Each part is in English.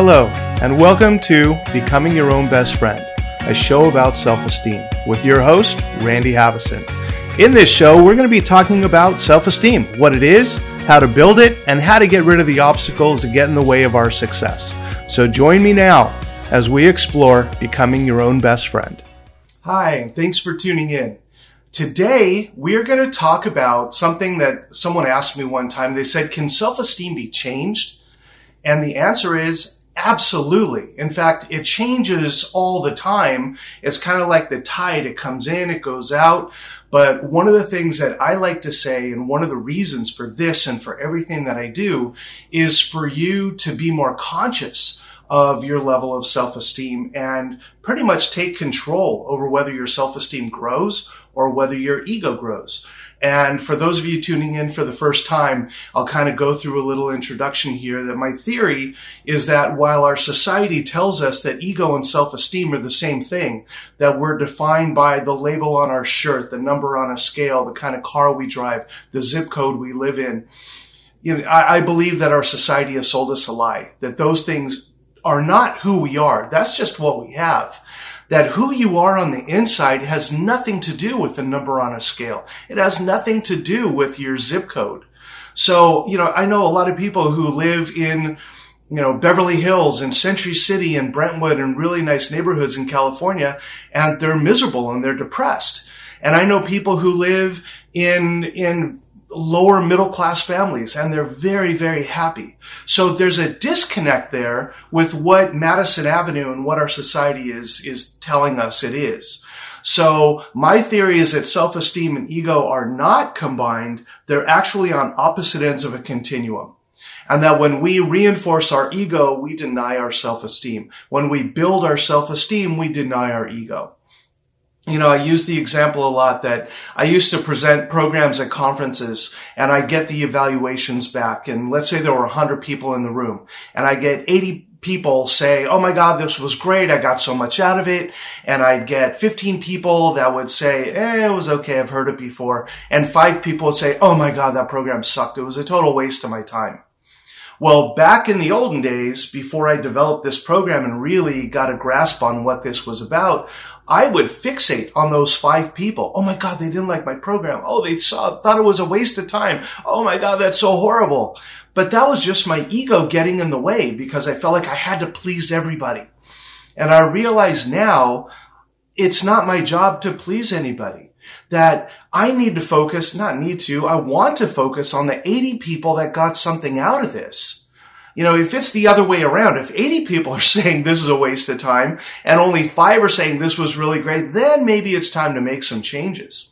Hello, and welcome to Becoming Your Own Best Friend, a show about self esteem, with your host, Randy Haveson. In this show, we're going to be talking about self esteem, what it is, how to build it, and how to get rid of the obstacles that get in the way of our success. So join me now as we explore becoming your own best friend. Hi, and thanks for tuning in. Today, we're going to talk about something that someone asked me one time. They said, Can self esteem be changed? And the answer is absolutely. In fact, it changes all the time. It's kind of like the tide. It comes in, it goes out. But one of the things that I like to say, and one of the reasons for this and for everything that I do, is for you to be more conscious of your level of self-esteem and pretty much take control over whether your self-esteem grows or whether your ego grows. And for those of you tuning in for the first time, I'll kind of go through a little introduction here that my theory is that while our society tells us that ego and self-esteem are the same thing, that we're defined by the label on our shirt, the number on a scale, the kind of car we drive, the zip code we live in, you know, I, I believe that our society has sold us a lie, that those things are not who we are. That's just what we have. That who you are on the inside has nothing to do with the number on a scale. It has nothing to do with your zip code. So, you know, I know a lot of people who live in, you know, Beverly Hills and Century City and Brentwood and really nice neighborhoods in California, and they're miserable and they're depressed. And I know people who live in, in lower middle class families and they're very, very happy. So there's a disconnect there with what Madison Avenue and what our society is, is telling us it is. So my theory is that self-esteem and ego are not combined. They're actually on opposite ends of a continuum. And that when we reinforce our ego, we deny our self-esteem. When we build our self-esteem, we deny our ego you know, I use the example a lot that I used to present programs at conferences and I get the evaluations back. And let's say there were 100 people in the room and I get 80 people say, Oh my God, this was great. I got so much out of it. And I'd get 15 people that would say, eh, it was okay. I've heard it before. And five people would say, Oh my God, that program sucked. It was a total waste of my time. Well, back in the olden days, before I developed this program and really got a grasp on what this was about, I would fixate on those five people. Oh my God, they didn't like my program. Oh, they saw, thought it was a waste of time. Oh my God, that's so horrible. But that was just my ego getting in the way because I felt like I had to please everybody. And I realize now it's not my job to please anybody. That I need to focus, not need to, I want to focus on the 80 people that got something out of this. You know, if it's the other way around, if 80 people are saying this is a waste of time and only five are saying this was really great, then maybe it's time to make some changes.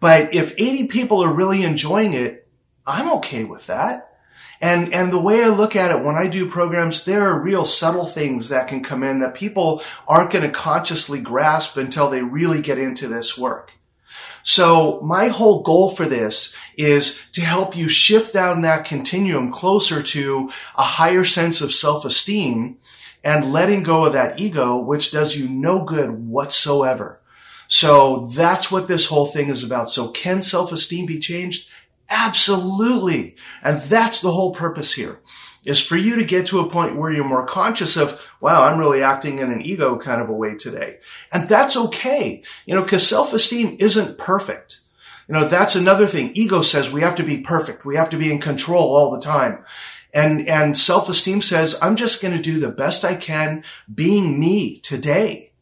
But if 80 people are really enjoying it, I'm okay with that. And, and the way I look at it when I do programs, there are real subtle things that can come in that people aren't going to consciously grasp until they really get into this work. So my whole goal for this is to help you shift down that continuum closer to a higher sense of self-esteem and letting go of that ego, which does you no good whatsoever. So that's what this whole thing is about. So can self-esteem be changed? Absolutely. And that's the whole purpose here is for you to get to a point where you're more conscious of, wow, I'm really acting in an ego kind of a way today. And that's okay. You know, cause self-esteem isn't perfect. You know, that's another thing. Ego says we have to be perfect. We have to be in control all the time. And, and self-esteem says, I'm just going to do the best I can being me today.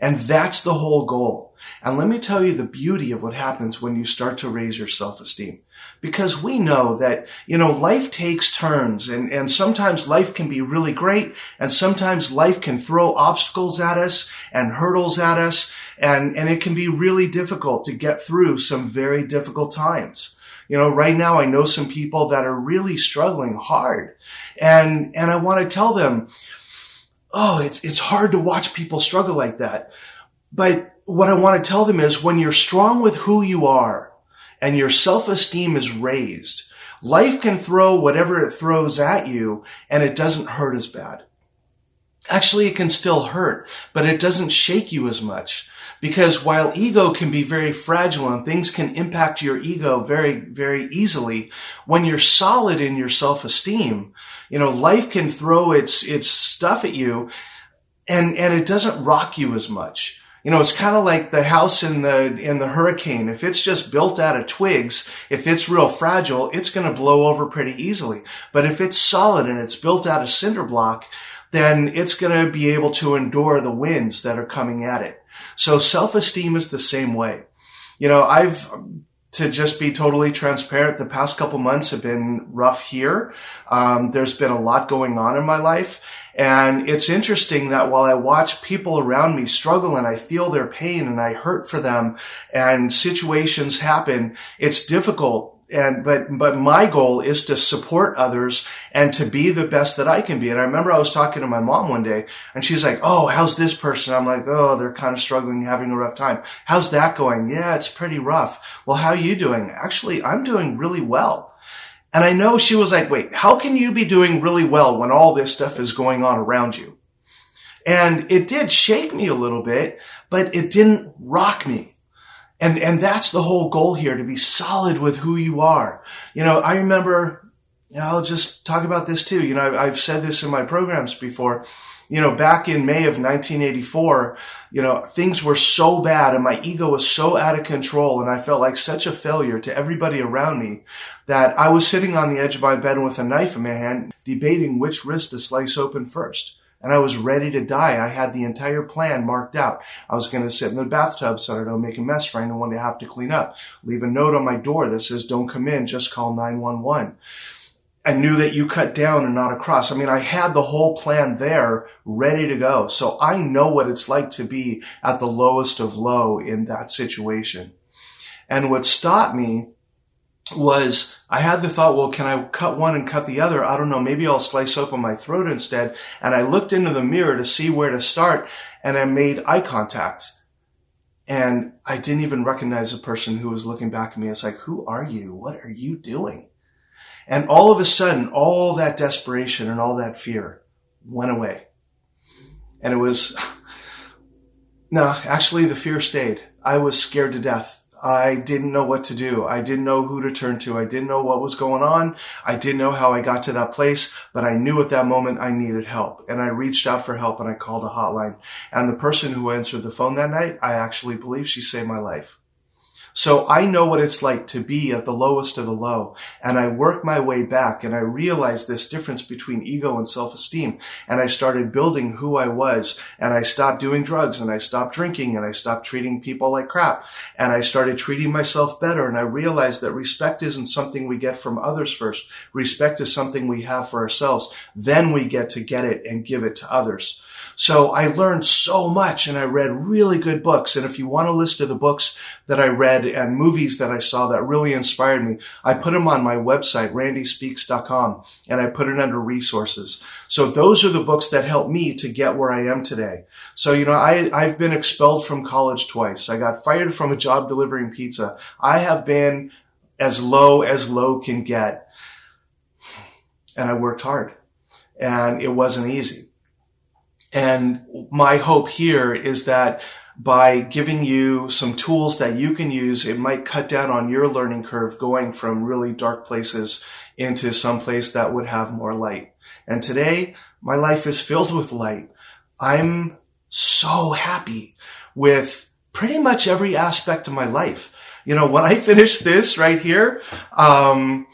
And that's the whole goal. And let me tell you the beauty of what happens when you start to raise your self-esteem because we know that, you know, life takes turns and, and sometimes life can be really great and sometimes life can throw obstacles at us and hurdles at us and, and it can be really difficult to get through some very difficult times. You know, right now I know some people that are really struggling hard and, and I want to tell them, oh, it's, it's hard to watch people struggle like that. But what I want to tell them is when you're strong with who you are, and your self-esteem is raised, life can throw whatever it throws at you and it doesn't hurt as bad. Actually, it can still hurt, but it doesn't shake you as much. Because while ego can be very fragile and things can impact your ego very, very easily, when you're solid in your self-esteem, You know, life can throw its, its stuff at you and, and it doesn't rock you as much. You know, it's kind of like the house in the, in the hurricane. If it's just built out of twigs, if it's real fragile, it's going to blow over pretty easily. But if it's solid and it's built out of cinder block, then it's going to be able to endure the winds that are coming at it. So self-esteem is the same way. You know, I've, to just be totally transparent, the past couple months have been rough here. Um, there's been a lot going on in my life. And it's interesting that while I watch people around me struggle and I feel their pain and I hurt for them and situations happen, it's difficult and but but my goal is to support others and to be the best that I can be. And I remember I was talking to my mom one day, and she's like, "Oh, how's this person?" I'm like, "Oh, they're kind of struggling, having a rough time. How's that going?" Yeah, it's pretty rough. Well, how are you doing? Actually, I'm doing really well. And I know she was like, "Wait, how can you be doing really well when all this stuff is going on around you?" And it did shake me a little bit, but it didn't rock me. And, and that's the whole goal here, to be solid with who you are. You know, I remember, you know, I'll just talk about this too. You know, I've, I've said this in my programs before. You know, back in May of 1984, you know, things were so bad and my ego was so out of control and I felt like such a failure to everybody around me that I was sitting on the edge of my bed with a knife in my hand, debating which wrist to slice open first and I was ready to die. I had the entire plan marked out. I was going to sit in the bathtub so I don't make a mess for anyone to have to clean up. Leave a note on my door that says, don't come in, just call 911. I knew that you cut down and not across. I mean, I had the whole plan there ready to go. So I know what it's like to be at the lowest of low in that situation. And what stopped me was I had the thought, well, can I cut one and cut the other? I don't know. Maybe I'll slice open my throat instead. And I looked into the mirror to see where to start and I made eye contact. And I didn't even recognize the person who was looking back at me. It's like, who are you? What are you doing? And all of a sudden, all that desperation and all that fear went away. And it was, no, actually the fear stayed. I was scared to death. I didn't know what to do. I didn't know who to turn to. I didn't know what was going on. I didn't know how I got to that place, but I knew at that moment I needed help. And I reached out for help and I called a hotline. And the person who answered the phone that night, I actually believe she saved my life. So I know what it's like to be at the lowest of the low. And I work my way back and I realized this difference between ego and self-esteem. And I started building who I was and I stopped doing drugs and I stopped drinking and I stopped treating people like crap. And I started treating myself better. And I realized that respect isn't something we get from others first. Respect is something we have for ourselves. Then we get to get it and give it to others. So I learned so much and I read really good books. And if you want a list of the books that I read and movies that I saw that really inspired me, I put them on my website, randyspeaks.com, and I put it under resources. So those are the books that helped me to get where I am today. So, you know, I, I've been expelled from college twice. I got fired from a job delivering pizza. I have been as low as low can get. And I worked hard and it wasn't easy. And my hope here is that by giving you some tools that you can use, it might cut down on your learning curve going from really dark places into some place that would have more light. And today, my life is filled with light. I'm so happy with pretty much every aspect of my life. You know, when I finish this right here, um,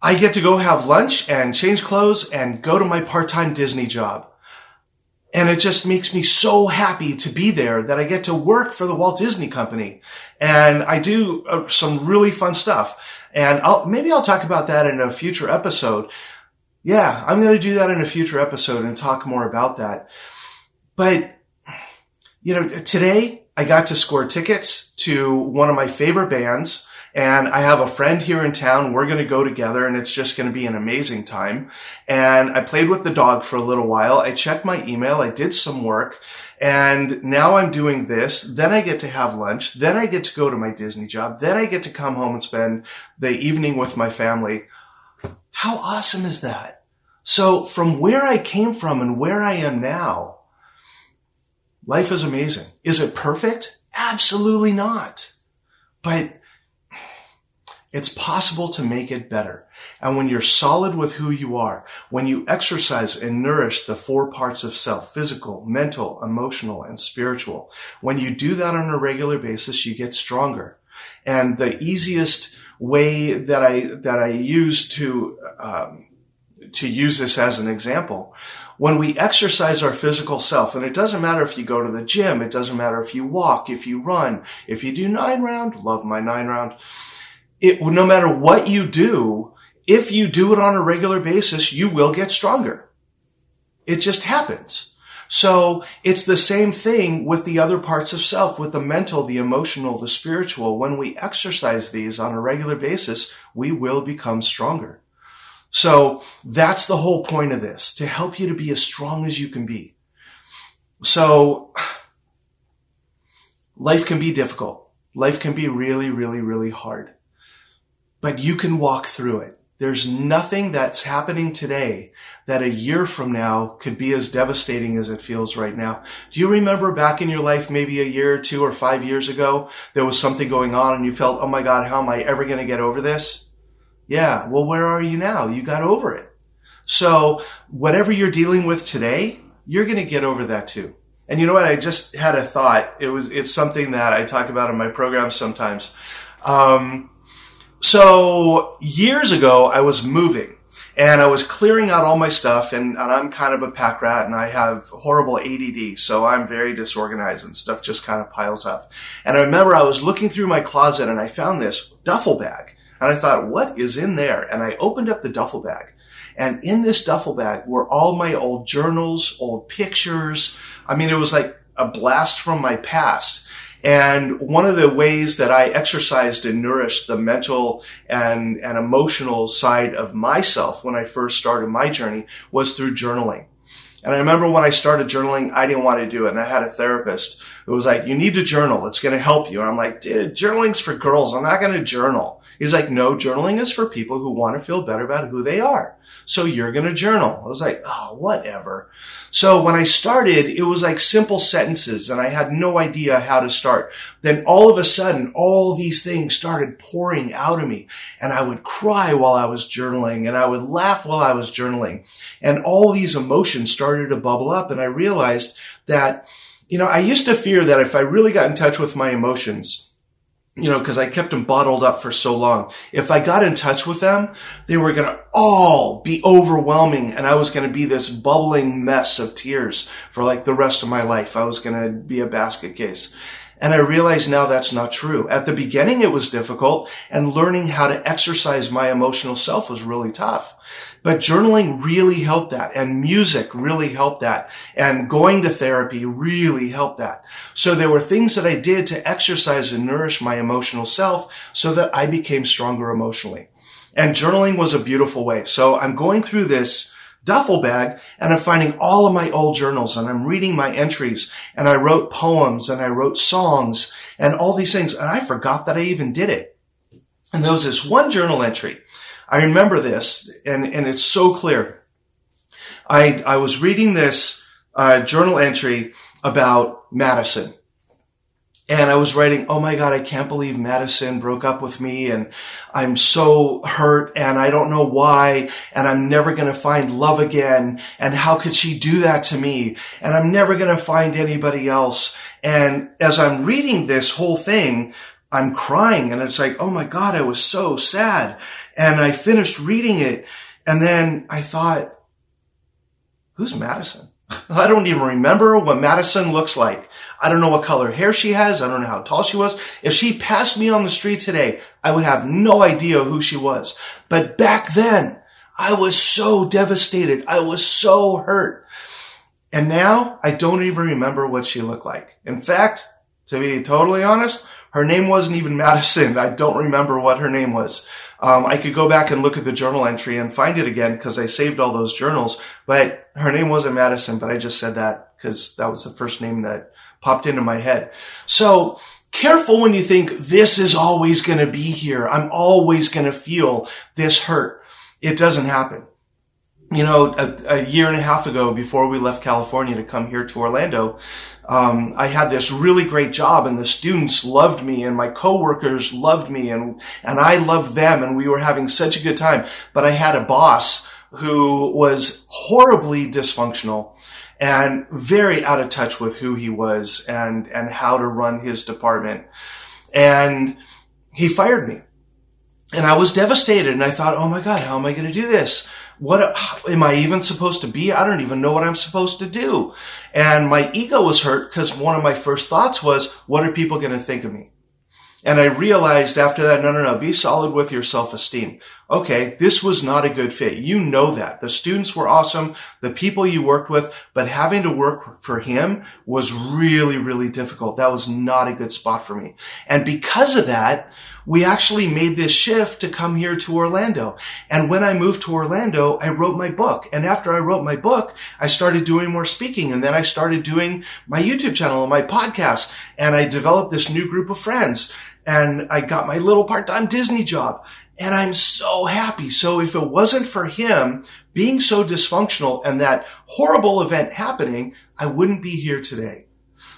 I get to go have lunch and change clothes and go to my part-time Disney job. And it just makes me so happy to be there that I get to work for the Walt Disney Company. And I do uh, some really fun stuff. And I'll, maybe I'll talk about that in a future episode. Yeah, I'm going to do that in a future episode and talk more about that. But, you know, today I got to score tickets to one of my favorite bands and I have a friend here in town. We're going to go together and it's just going to be an amazing time. And I played with the dog for a little while. I checked my email. I did some work and now I'm doing this. Then I get to have lunch. Then I get to go to my Disney job. Then I get to come home and spend the evening with my family. How awesome is that? So from where I came from and where I am now, life is amazing. Is it perfect? Absolutely not. But It's possible to make it better. And when you're solid with who you are, when you exercise and nourish the four parts of self, physical, mental, emotional, and spiritual, when you do that on a regular basis, you get stronger. And the easiest way that I, that I use to, um, to use this as an example when we exercise our physical self, and it doesn't matter if you go to the gym, it doesn't matter if you walk, if you run, if you do nine round, love my nine round. It, no matter what you do, if you do it on a regular basis, you will get stronger. It just happens. So it's the same thing with the other parts of self, with the mental, the emotional, the spiritual. When we exercise these on a regular basis, we will become stronger. So that's the whole point of this, to help you to be as strong as you can be. So life can be difficult. Life can be really, really, really hard, but you can walk through it. There's nothing that's happening today that a year from now could be as devastating as it feels right now. Do you remember back in your life, maybe a year or two or five years ago, there was something going on and you felt, oh my God, how am I ever going to get over this? Yeah. Well, where are you now? You got over it. So whatever you're dealing with today, you're going to get over that too. And you know what? I just had a thought. It was, it's something that I talk about in my program sometimes. Um, so years ago, I was moving and I was clearing out all my stuff and, and, I'm kind of a pack rat and I have horrible ADD. So I'm very disorganized and stuff just kind of piles up. And I remember I was looking through my closet and I found this duffel bag and I thought, what is in there? And I opened up the duffel bag. And in this duffel bag were all my old journals, old pictures. I mean, it was like a blast from my past. And one of the ways that I exercised and nourished the mental and, and emotional side of myself when I first started my journey was through journaling. And I remember when I started journaling, I didn't want to do it. And I had a therapist who was like, you need to journal. It's going to help you. And I'm like, dude, journaling's for girls. I'm not going to journal. He's like, no, journaling is for people who want to feel better about who they are. So you're going to journal. I was like, oh, whatever. So when I started, it was like simple sentences and I had no idea how to start. Then all of a sudden, all these things started pouring out of me and I would cry while I was journaling and I would laugh while I was journaling. And all these emotions started to bubble up and I realized that, you know, I used to fear that if I really got in touch with my emotions, you know, because I kept them bottled up for so long. If I got in touch with them, they were going to all be overwhelming and I was going to be this bubbling mess of tears for like the rest of my life. I was going to be a basket case. And I realize now that's not true. At the beginning, it was difficult and learning how to exercise my emotional self was really tough. But journaling really helped that and music really helped that and going to therapy really helped that. So there were things that I did to exercise and nourish my emotional self so that I became stronger emotionally. And journaling was a beautiful way. So I'm going through this duffel bag and I'm finding all of my old journals and I'm reading my entries and I wrote poems and I wrote songs and all these things. And I forgot that I even did it. And there was this one journal entry. I remember this and, and it's so clear. I, I was reading this uh, journal entry about Madison and I was writing, Oh my God, I can't believe Madison broke up with me and I'm so hurt and I don't know why and I'm never going to find love again. And how could she do that to me? And I'm never going to find anybody else. And as I'm reading this whole thing, I'm crying and it's like, Oh my God, I was so sad. And I finished reading it. And then I thought, who's Madison? I don't even remember what Madison looks like. I don't know what color hair she has. I don't know how tall she was. If she passed me on the street today, I would have no idea who she was. But back then, I was so devastated. I was so hurt. And now I don't even remember what she looked like. In fact, to be totally honest, her name wasn't even Madison. I don't remember what her name was. Um, I could go back and look at the journal entry and find it again because I saved all those journals, but her name wasn't Madison, but I just said that because that was the first name that popped into my head. So careful when you think this is always going to be here. I'm always going to feel this hurt. It doesn't happen. You know, a, a, year and a half ago, before we left California to come here to Orlando, um, I had this really great job, and the students loved me, and my coworkers loved me, and and I loved them, and we were having such a good time. But I had a boss who was horribly dysfunctional and very out of touch with who he was and and how to run his department, and he fired me. And I was devastated and I thought, oh my God, how am I going to do this? What am I even supposed to be? I don't even know what I'm supposed to do. And my ego was hurt because one of my first thoughts was, what are people going to think of me? And I realized after that, no, no, no, be solid with your self-esteem. Okay, this was not a good fit. You know that. The students were awesome, the people you worked with, but having to work for him was really, really difficult. That was not a good spot for me. And because of that, we actually made this shift to come here to Orlando. And when I moved to Orlando, I wrote my book. And after I wrote my book, I started doing more speaking. And then I started doing my YouTube channel and my podcast. And I developed this new group of friends. And I got my little part-time Disney job. And I'm so happy. So if it wasn't for him being so dysfunctional and that horrible event happening, I wouldn't be here today.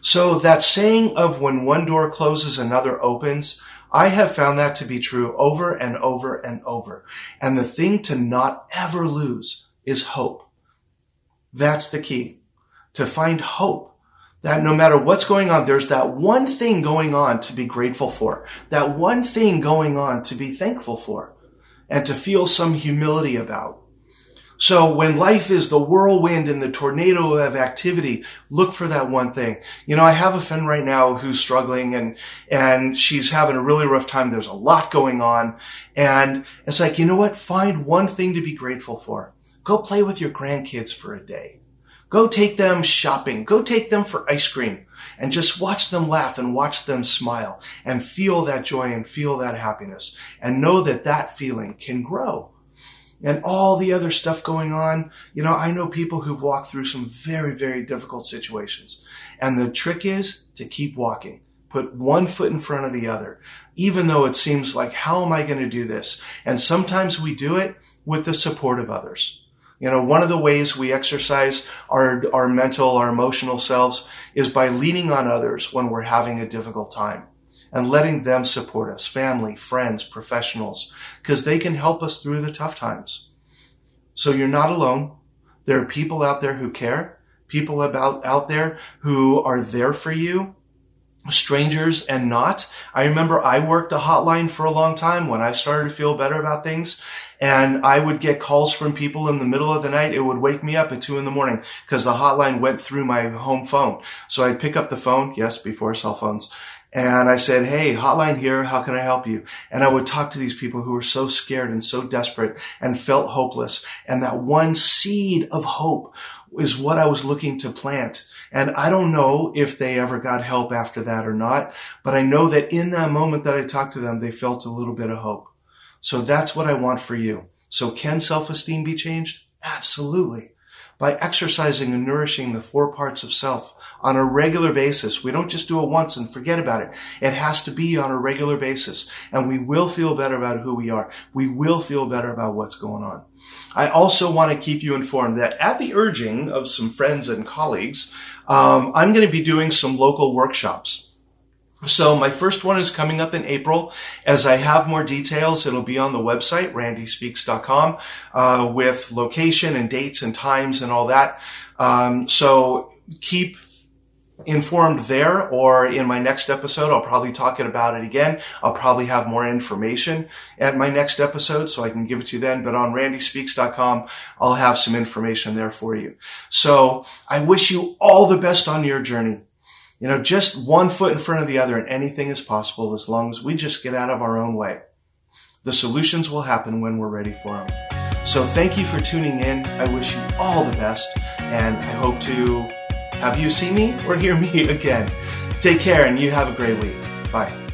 So that saying of when one door closes, another opens, I have found that to be true over and over and over. And the thing to not ever lose is hope. That's the key. To find hope that no matter what's going on, there's that one thing going on to be grateful for, that one thing going on to be thankful for, and to feel some humility about. So when life is the whirlwind and the tornado of activity, look for that one thing. You know, I have a friend right now who's struggling and, and she's having a really rough time. There's a lot going on. And it's like, you know what? Find one thing to be grateful for. Go play with your grandkids for a day. Go take them shopping. Go take them for ice cream and just watch them laugh and watch them smile and feel that joy and feel that happiness and know that that feeling can grow and all the other stuff going on. You know, I know people who've walked through some very, very difficult situations. And the trick is to keep walking. Put one foot in front of the other, even though it seems like, how am I going to do this? And sometimes we do it with the support of others. You know, one of the ways we exercise our, our mental, our emotional selves is by leaning on others when we're having a difficult time and letting them support us, family, friends, professionals, because they can help us through the tough times. So you're not alone. There are people out there who care, people about out there who are there for you, strangers and not. I remember I worked a hotline for a long time when I started to feel better about things. And I would get calls from people in the middle of the night. It would wake me up at two in the morning because the hotline went through my home phone. So I'd pick up the phone. Yes, before cell phones and I said, Hey, hotline here. How can I help you? And I would talk to these people who were so scared and so desperate and felt hopeless. And that one seed of hope is what I was looking to plant. And I don't know if they ever got help after that or not, but I know that in that moment that I talked to them, they felt a little bit of hope. So that's what I want for you. So can self-esteem be changed? Absolutely. By exercising and nourishing the four parts of self on a regular basis. We don't just do it once and forget about it. It has to be on a regular basis. And we will feel better about who we are. We will feel better about what's going on. I also want to keep you informed that at the urging of some friends and colleagues, um, I'm going to be doing some local workshops. So my first one is coming up in April. As I have more details, it'll be on the website, randyspeaks.com, uh, with location and dates and times and all that. Um, so keep informed there or in my next episode. I'll probably talk it about it again. I'll probably have more information at my next episode so I can give it to you then. But on randyspeaks.com, I'll have some information there for you. So I wish you all the best on your journey. You know, just one foot in front of the other and anything is possible as long as we just get out of our own way. The solutions will happen when we're ready for them. So thank you for tuning in. I wish you all the best and I hope to have you see me or hear me again? Take care and you have a great week. Bye.